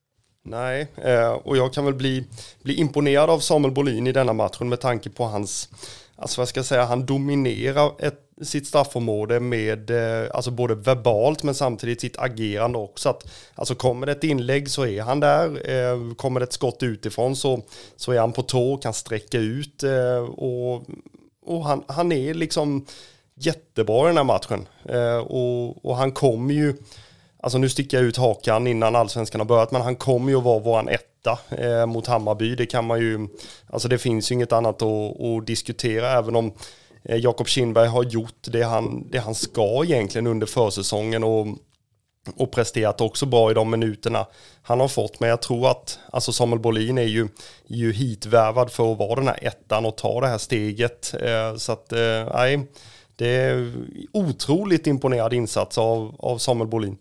Nej, eh, och jag kan väl bli, bli imponerad av Samuel Bolin i denna matchen med tanke på hans, alltså vad ska jag säga, han dominerar ett sitt straffområde med, eh, alltså både verbalt men samtidigt sitt agerande också. Att, alltså kommer det ett inlägg så är han där, eh, kommer det ett skott utifrån så, så är han på tå, kan sträcka ut eh, och, och han, han är liksom jättebra i den här matchen. Och, och han kommer ju, alltså nu sticker jag ut hakan innan allsvenskan har börjat, men han kommer ju att vara våran etta mot Hammarby. Det kan man ju, alltså det finns ju inget annat att, att diskutera, även om Eh, Jakob Kindberg har gjort det han, det han ska egentligen under försäsongen och, och presterat också bra i de minuterna han har fått. Men jag tror att alltså Samuel Bolin är ju, ju hitvärvad för att vara den här ettan och ta det här steget. Eh, så att, eh, nej, det är otroligt imponerad insats av, av Samuel Bolin.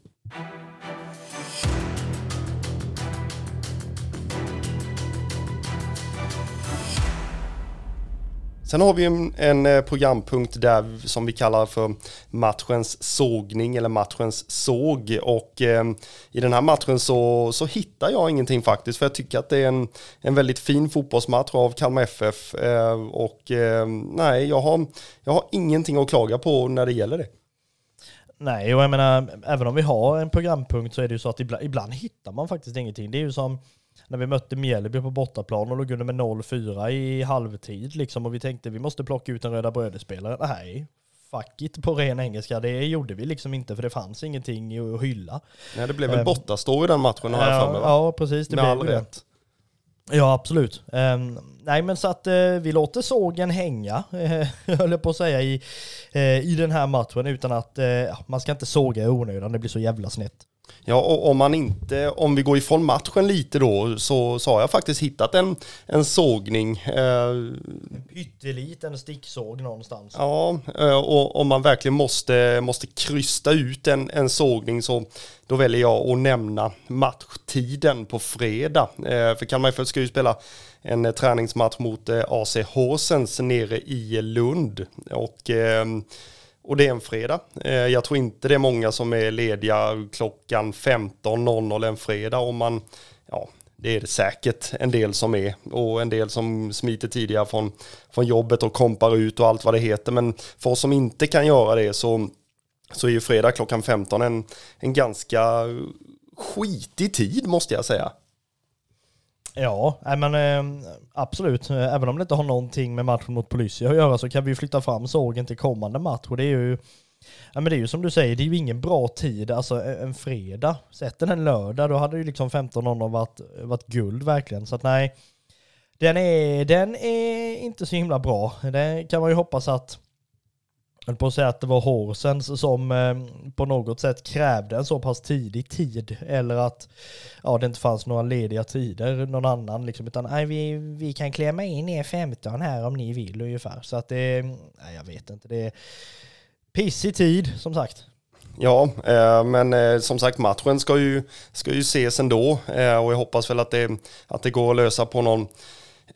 Sen har vi en, en eh, programpunkt där som vi kallar för matchens sågning eller matchens såg och eh, i den här matchen så, så hittar jag ingenting faktiskt för jag tycker att det är en, en väldigt fin fotbollsmatch av Kalmar FF eh, och eh, nej, jag har, jag har ingenting att klaga på när det gäller det. Nej, och jag menar, även om vi har en programpunkt så är det ju så att ibland, ibland hittar man faktiskt ingenting. Det är ju som när vi mötte Mjällby på bortaplan och låg under med 0-4 i halvtid liksom och vi tänkte vi måste plocka ut en Röda Bröder-spelare. Nej, fuck it på ren engelska. Det gjorde vi liksom inte för det fanns ingenting att hylla. Nej, det blev väl um, bortastå i den matchen har jag för mig? Ja, precis. Det Med blev all rätt. Ja, absolut. Um, nej, men så att uh, vi låter sågen hänga, uh, höll på att säga, i, uh, i den här matchen utan att uh, man ska inte såga i onödan, det blir så jävla snett. Ja, och om man inte, om vi går ifrån matchen lite då, så, så har jag faktiskt hittat en, en sågning. Eh, Pytteliten sticksåg någonstans. Ja, eh, och om man verkligen måste, måste krysta ut en, en sågning så då väljer jag att nämna matchtiden på fredag. Eh, för Kalmar ska ju spela en eh, träningsmatch mot eh, AC Horsens nere i Lund. Och eh, och det är en fredag. Eh, jag tror inte det är många som är lediga klockan 15.00 en fredag. Om man, ja, det är det säkert en del som är. Och en del som smiter tidigare från, från jobbet och kompar ut och allt vad det heter. Men för oss som inte kan göra det så, så är ju fredag klockan 15 en, en ganska skitig tid måste jag säga. Ja, men ehm, absolut. Även om det inte har någonting med matchen mot Policia att göra så kan vi flytta fram sågen till kommande match. Och det är ju, ja men det är ju som du säger, det är ju ingen bra tid, alltså en fredag. Sätt den en lördag, då hade ju liksom 15.00 varit, varit guld verkligen. Så att nej, den är, den är inte så himla bra. Det kan man ju hoppas att höll på att säga att det var Horsens som eh, på något sätt krävde en så pass tidig tid eller att ja, det inte fanns några lediga tider någon annan liksom utan nej, vi, vi kan klämma in er 15 här om ni vill ungefär så att det, nej, jag vet inte, det är pissig tid som sagt. Ja, eh, men eh, som sagt matchen ska ju, ska ju ses ändå eh, och jag hoppas väl att det, att det går att lösa på någon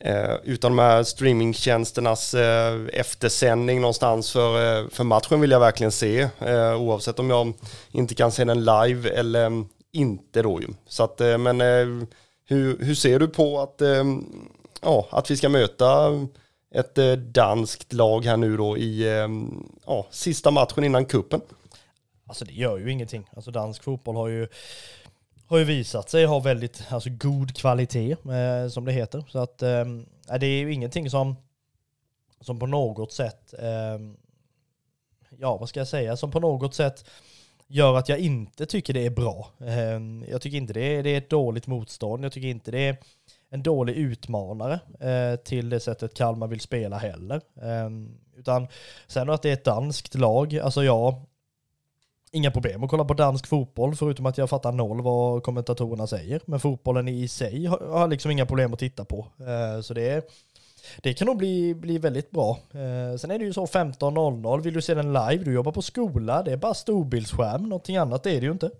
Eh, utan de här streamingtjänsternas eh, eftersändning någonstans för, eh, för matchen vill jag verkligen se. Eh, oavsett om jag inte kan se den live eller inte då ju. Så att, eh, men eh, hur, hur ser du på att, eh, ja, att vi ska möta ett eh, danskt lag här nu då i eh, ja, sista matchen innan kuppen? Alltså det gör ju ingenting. Alltså dansk fotboll har ju har ju visat sig ha väldigt alltså, god kvalitet, eh, som det heter. Så att eh, det är ju ingenting som, som på något sätt, eh, ja vad ska jag säga, som på något sätt gör att jag inte tycker det är bra. Eh, jag tycker inte det är, det är ett dåligt motstånd, jag tycker inte det är en dålig utmanare eh, till det sättet Kalmar vill spela heller. Eh, utan sen att det är ett danskt lag, alltså jag inga problem att kolla på dansk fotboll förutom att jag fattar noll vad kommentatorerna säger. Men fotbollen i sig har, har liksom inga problem att titta på. Eh, så det, det kan nog bli, bli väldigt bra. Eh, sen är det ju så 15.00, vill du se den live, du jobbar på skola, det är bara storbildsskärm, någonting annat är det ju inte.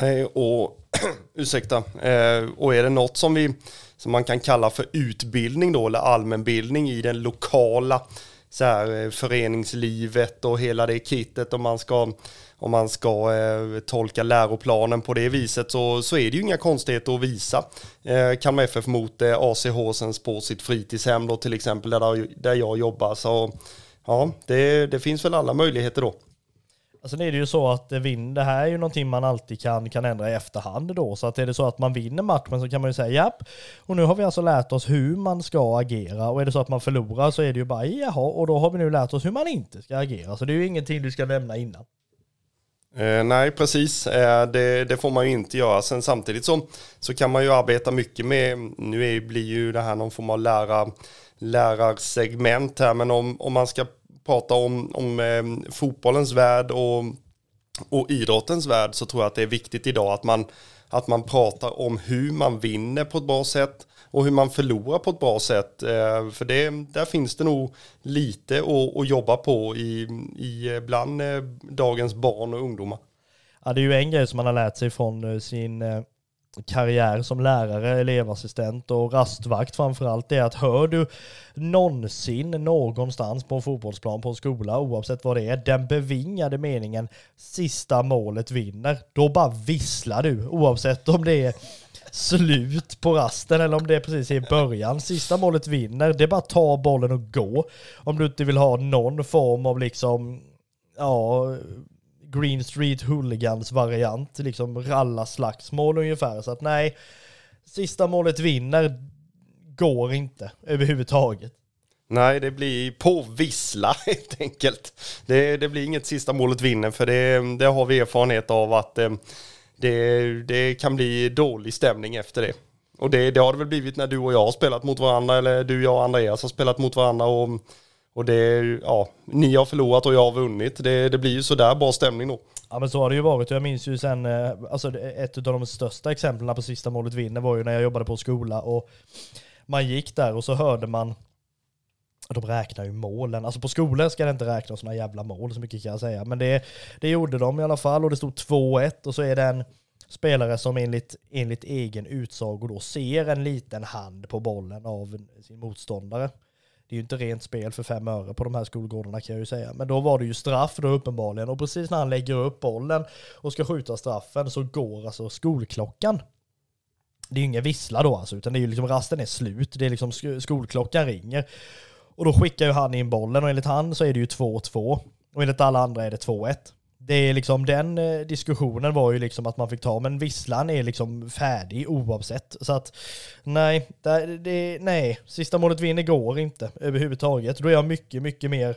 Nej, och ursäkta, eh, och är det något som vi som man kan kalla för utbildning då, eller allmänbildning i den lokala så här, eh, föreningslivet och hela det kittet om man ska om man ska eh, tolka läroplanen på det viset så, så är det ju inga konstigheter att visa. Eh, Kalmar FF mot eh, AC Horsens på sitt fritidshem då till exempel där, där jag jobbar. Så ja, det, det finns väl alla möjligheter då. Alltså det är det ju så att eh, vinn, det här är ju någonting man alltid kan, kan ändra i efterhand då. Så att är det så att man vinner matchen så kan man ju säga japp, och nu har vi alltså lärt oss hur man ska agera. Och är det så att man förlorar så är det ju bara jaha, och då har vi nu lärt oss hur man inte ska agera. Så det är ju ingenting du ska nämna innan. Eh, nej, precis. Eh, det, det, får man ju inte göra. Sen samtidigt så, så kan man ju arbeta mycket med, nu är, blir ju det här någon form av lärar, lärarsegment här, men om, om man ska prata om, om eh, fotbollens värld och, och idrottens värld så tror jag att det är viktigt idag att man, att man pratar om hur man vinner på ett bra sätt och hur man förlorar på ett bra sätt. Eh, för det, där finns det nog lite att, att jobba på i, i bland eh, dagens barn och ungdomar. Ja, det är ju en grej som man har lärt sig från eh, sin karriär som lärare, elevassistent och rastvakt framförallt är att hör du någonsin någonstans på en fotbollsplan på en skola, oavsett vad det är, den bevingade meningen sista målet vinner, då bara visslar du oavsett om det är slut på rasten eller om det är precis i början. Sista målet vinner, det är bara att ta bollen och gå. Om du inte vill ha någon form av liksom, ja, Green Street Hooligans variant, liksom ralla-slagsmål ungefär. Så att nej, sista målet vinner går inte överhuvudtaget. Nej, det blir på vissla helt enkelt. Det, det blir inget sista målet vinner för det, det har vi erfarenhet av att eh, det, det kan bli dålig stämning efter det. Och det, det har det väl blivit när du och jag har spelat mot varandra eller du, jag och Andreas har spelat mot varandra och och det, ja, ni har förlorat och jag har vunnit. Det, det blir ju sådär bra stämning då. Ja men så har det ju varit. Jag minns ju sen, eh, alltså ett av de största exemplen på sista målet vinner var ju när jag jobbade på skola och man gick där och så hörde man de räknar ju målen. Alltså på skolor ska det inte räknas sådana jävla mål, så mycket kan jag säga. Men det, det gjorde de i alla fall och det stod 2-1 och så är det en spelare som enligt, enligt egen utsago då ser en liten hand på bollen av sin motståndare. Det är ju inte rent spel för fem öre på de här skolgårdarna kan jag ju säga. Men då var det ju straff då uppenbarligen. Och precis när han lägger upp bollen och ska skjuta straffen så går alltså skolklockan. Det är ju ingen vissla då alltså, utan det är ju liksom rasten är slut. Det är liksom skolklockan ringer. Och då skickar ju han in bollen och enligt han så är det ju 2-2. Och enligt alla andra är det 2-1 det är liksom den eh, diskussionen var ju liksom att man fick ta, men visslan är liksom färdig oavsett. Så att nej, det, det, nej, sista målet vinner går inte överhuvudtaget. Då är jag mycket, mycket mer,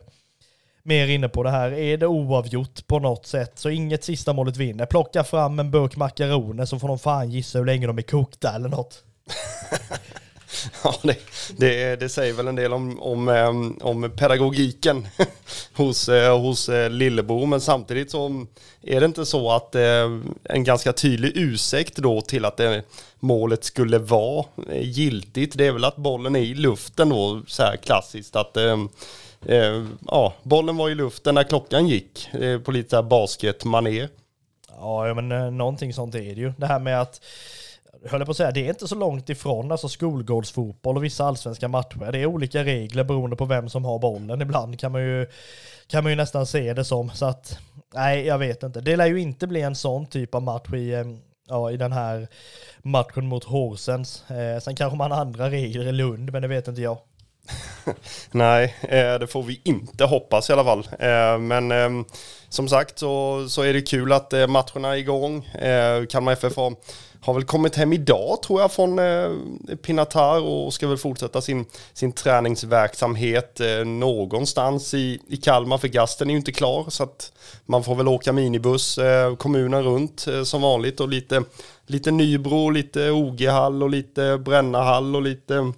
mer inne på det här. Är det oavgjort på något sätt så inget sista målet vinner. Plocka fram en burk makaroner så får de fan gissa hur länge de är kokta eller något. Ja, det, det, det, säger väl en del om, om, ehm, om pedagogiken hos, eh, hos eh, Lillebo, men samtidigt så är det inte så att eh, en ganska tydlig ursäkt då till att det, målet skulle vara giltigt, det är väl att bollen är i luften då, så här klassiskt att ehm, ja, bollen var i luften när klockan gick på lite basketmanér. Ja, men någonting sånt är det ju. Det här med att höll jag på att säga, det är inte så långt ifrån alltså skolgårdsfotboll och vissa allsvenska matcher. Det är olika regler beroende på vem som har bollen. Ibland kan man ju, kan man ju nästan se det som. Så att, nej, jag vet inte. Det lär ju inte bli en sån typ av match i, eh, ja, i den här matchen mot Horsens. Eh, sen kanske man har andra regler i Lund, men det vet inte jag. Nej, eh, det får vi inte hoppas i alla fall. Eh, men ehm, som sagt så, så är det kul att matcherna är igång. Kalmar FF har har väl kommit hem idag tror jag från eh, Pinatar och ska väl fortsätta sin, sin träningsverksamhet eh, någonstans i, i Kalmar för gasten är ju inte klar så att man får väl åka minibuss eh, kommunen runt eh, som vanligt och lite, lite Nybro, lite OG-hall och lite Brännahall och lite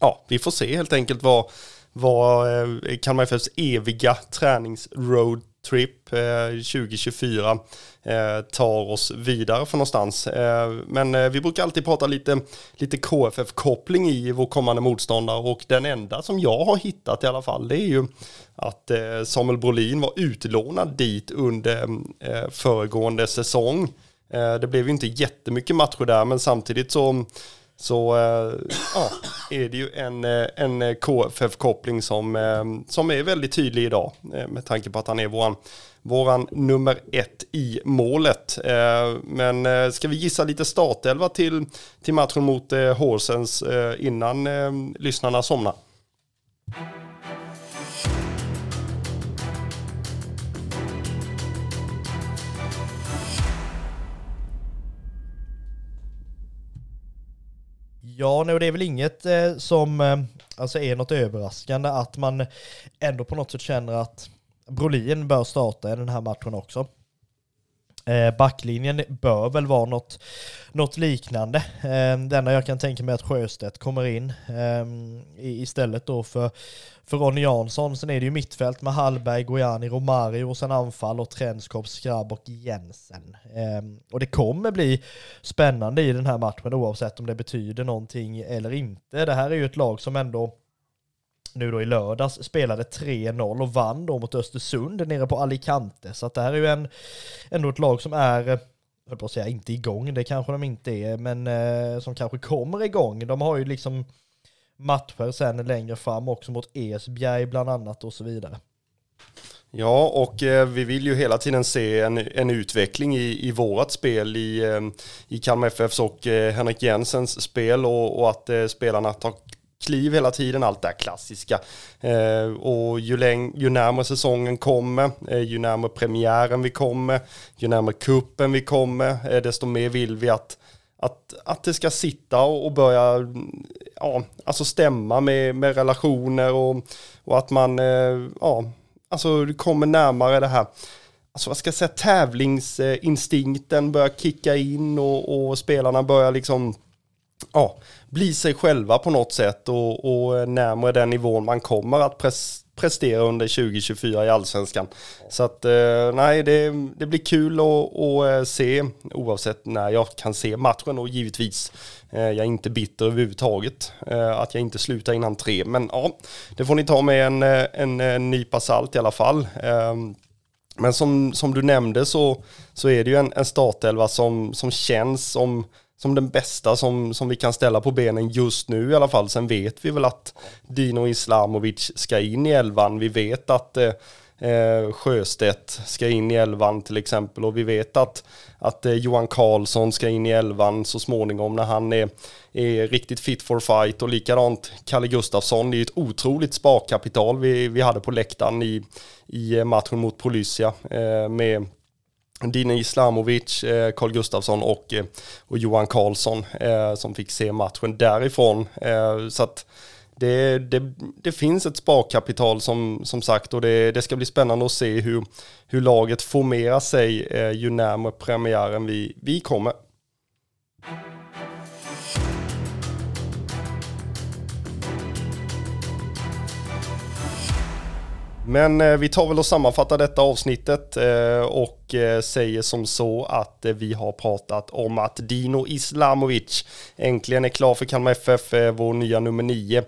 ja, vi får se helt enkelt vad, vad eh, Kalmar FFs eviga träningsroad trip eh, 2024 eh, tar oss vidare för någonstans. Eh, men eh, vi brukar alltid prata lite, lite KFF-koppling i vår kommande motståndare och den enda som jag har hittat i alla fall det är ju att eh, Samuel Brolin var utlånad dit under eh, föregående säsong. Eh, det blev ju inte jättemycket matcher där men samtidigt så så eh, ja, är det ju en, eh, en eh, KFF-koppling som, som är väldigt tydlig idag med tanke på att han är våran våran nummer ett i målet. Men ska vi gissa lite startelva till, till matchen mot Horsens innan lyssnarna somnar? Ja, det är väl inget eh, som eh, alltså är något överraskande att man ändå på något sätt känner att Brolin bör starta i den här matchen också. Eh, backlinjen bör väl vara något, något liknande. Eh, det enda jag kan tänka mig att Sjöstedt kommer in eh, istället då för, för Ronny Jansson. Sen är det ju mittfält med Hallberg, Gojani, Romario och sen anfall och Trenskop, Skrabb och Jensen. och det kommer bli spännande i den här matchen oavsett om det betyder någonting eller inte. Det här är ju ett lag som ändå nu då i lördags spelade 3-0 och vann då mot Östersund nere på Alicante. Så att det här är ju en, ändå ett lag som är eh, höll på att säga inte igång, det kanske de inte är, men eh, som kanske kommer igång. De har ju liksom matcher sen längre fram också mot Esbjerg bland annat och så vidare. Ja, och eh, vi vill ju hela tiden se en, en utveckling i, i vårat spel, i, eh, i Kalmar FFs och eh, Henrik Jensens spel och, och att eh, spelarna tar kliv hela tiden, allt det här klassiska. Eh, och ju, läng- ju närmare säsongen kommer, eh, ju närmare premiären vi kommer, ju närmare kuppen vi kommer, eh, desto mer vill vi att, att, att det ska sitta och, och börja ja, alltså stämma med, med relationer och, och att man eh, ja, alltså kommer närmare det här alltså vad ska jag säga, tävlingsinstinkten börjar kicka in och, och spelarna börjar liksom ja, bli sig själva på något sätt och, och eh, närmare den nivån man kommer att pres, prestera under 2024 i allsvenskan. Så att eh, nej, det, det blir kul att, att eh, se oavsett när jag kan se matchen och givetvis jag är inte bitter överhuvudtaget att jag inte slutar innan tre. Men ja, det får ni ta med en, en, en nypa salt i alla fall. Ehm, men som, som du nämnde så, så är det ju en, en startelva som, som känns som som den bästa som, som vi kan ställa på benen just nu i alla fall. Sen vet vi väl att Dino Islamovic ska in i elvan. Vi vet att eh, eh, Sjöstedt ska in i elvan till exempel och vi vet att, att eh, Johan Karlsson ska in i elvan så småningom när han är, är riktigt fit for fight och likadant Kalle Gustafsson. Det är ett otroligt sparkapital vi, vi hade på läktaren i, i eh, matchen mot Polyssia eh, med Dine Islamovic, eh, Carl Gustafsson och, eh, och Johan Karlsson eh, som fick se matchen därifrån. Så att det, det, det, finns ett sparkapital som, som sagt och det, det ska bli spännande att se hur, hur laget formerar sig ju närmare premiären vi, vi kommer. Men eh, vi tar väl och sammanfattar detta avsnittet eh, och eh, säger som så att vi har pratat om att Dino Islamovic äntligen är klar för Kalmar FF, vår nya nummer nio.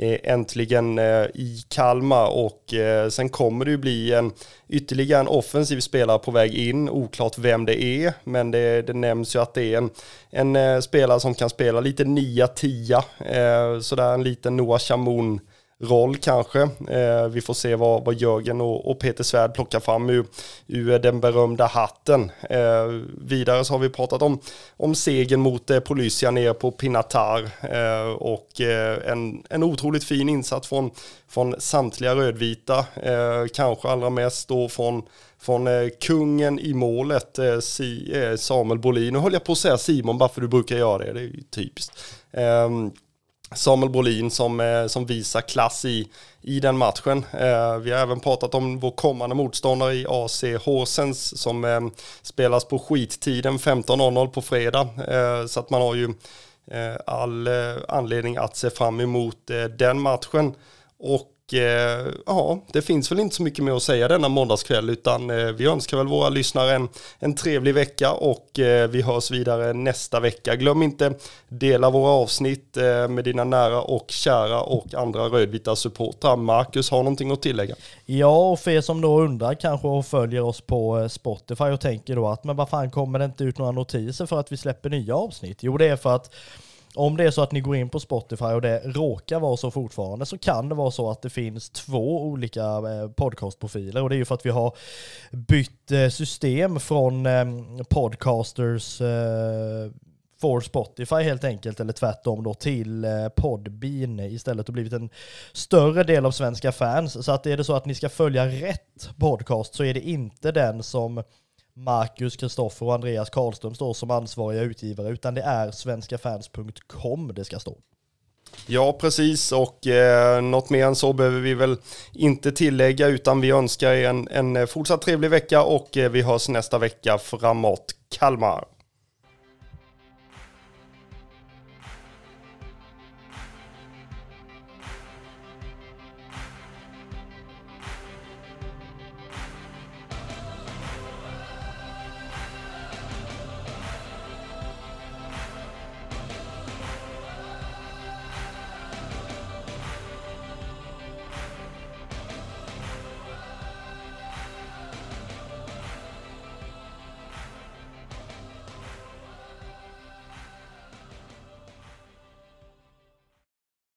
Äntligen i Kalmar och sen kommer det ju bli en ytterligare en offensiv spelare på väg in. Oklart vem det är, men det, det nämns ju att det är en, en spelare som kan spela lite 9-10, sådär en liten Noah Chamoun roll kanske. Eh, vi får se vad, vad Jörgen och, och Peter Svärd plockar fram ur, ur den berömda hatten. Eh, vidare så har vi pratat om, om segern mot eh, Polyssia ner på Pinatar eh, och eh, en, en otroligt fin insats från, från samtliga rödvita, eh, kanske allra mest då från från eh, kungen i målet, eh, si, eh, Samuel Bolin. Nu höll jag på att säga Simon bara för du brukar göra det, det är ju typiskt. Ehm, Samuel Bolin som, eh, som visar klass i, i den matchen. Eh, vi har även pratat om vår kommande motståndare i AC Horsens som eh, spelas på skittiden 15.00 på fredag. Eh, så att man har ju eh, all anledning att se fram emot den matchen. Och Eh, ja, det finns väl inte så mycket mer att säga denna måndagskväll utan eh, vi önskar väl våra lyssnare en, en trevlig vecka och eh, vi hörs vidare nästa vecka. Glöm inte dela våra avsnitt eh, med dina nära och kära och andra rödvita supportrar. Marcus har någonting att tillägga? Ja, och för er som då undrar kanske och följer oss på eh, Spotify och tänker då att men vad fan kommer det inte ut några notiser för att vi släpper nya avsnitt? Jo, det är för att om det är så att ni går in på Spotify och det råkar vara så fortfarande så kan det vara så att det finns två olika eh, podcastprofiler och det är ju för att vi har bytt eh, system från ehm, podcasters eh, for Spotify helt enkelt, eller tvärtom då till Podbean istället och blivit en större del av svenska fans. Så att är det så att ni ska följa rätt podcast så är det inte den som Marcus, Kristoffer och Andreas Karlström står som ansvariga utgivare, utan det är svenskafans.com det ska stå. Ja, precis. Och eh, något mer än så behöver vi väl inte tillägga, utan vi önskar er en, en eh, fortsatt trevlig vecka och eh, vi hörs nästa vecka framåt Kalmar.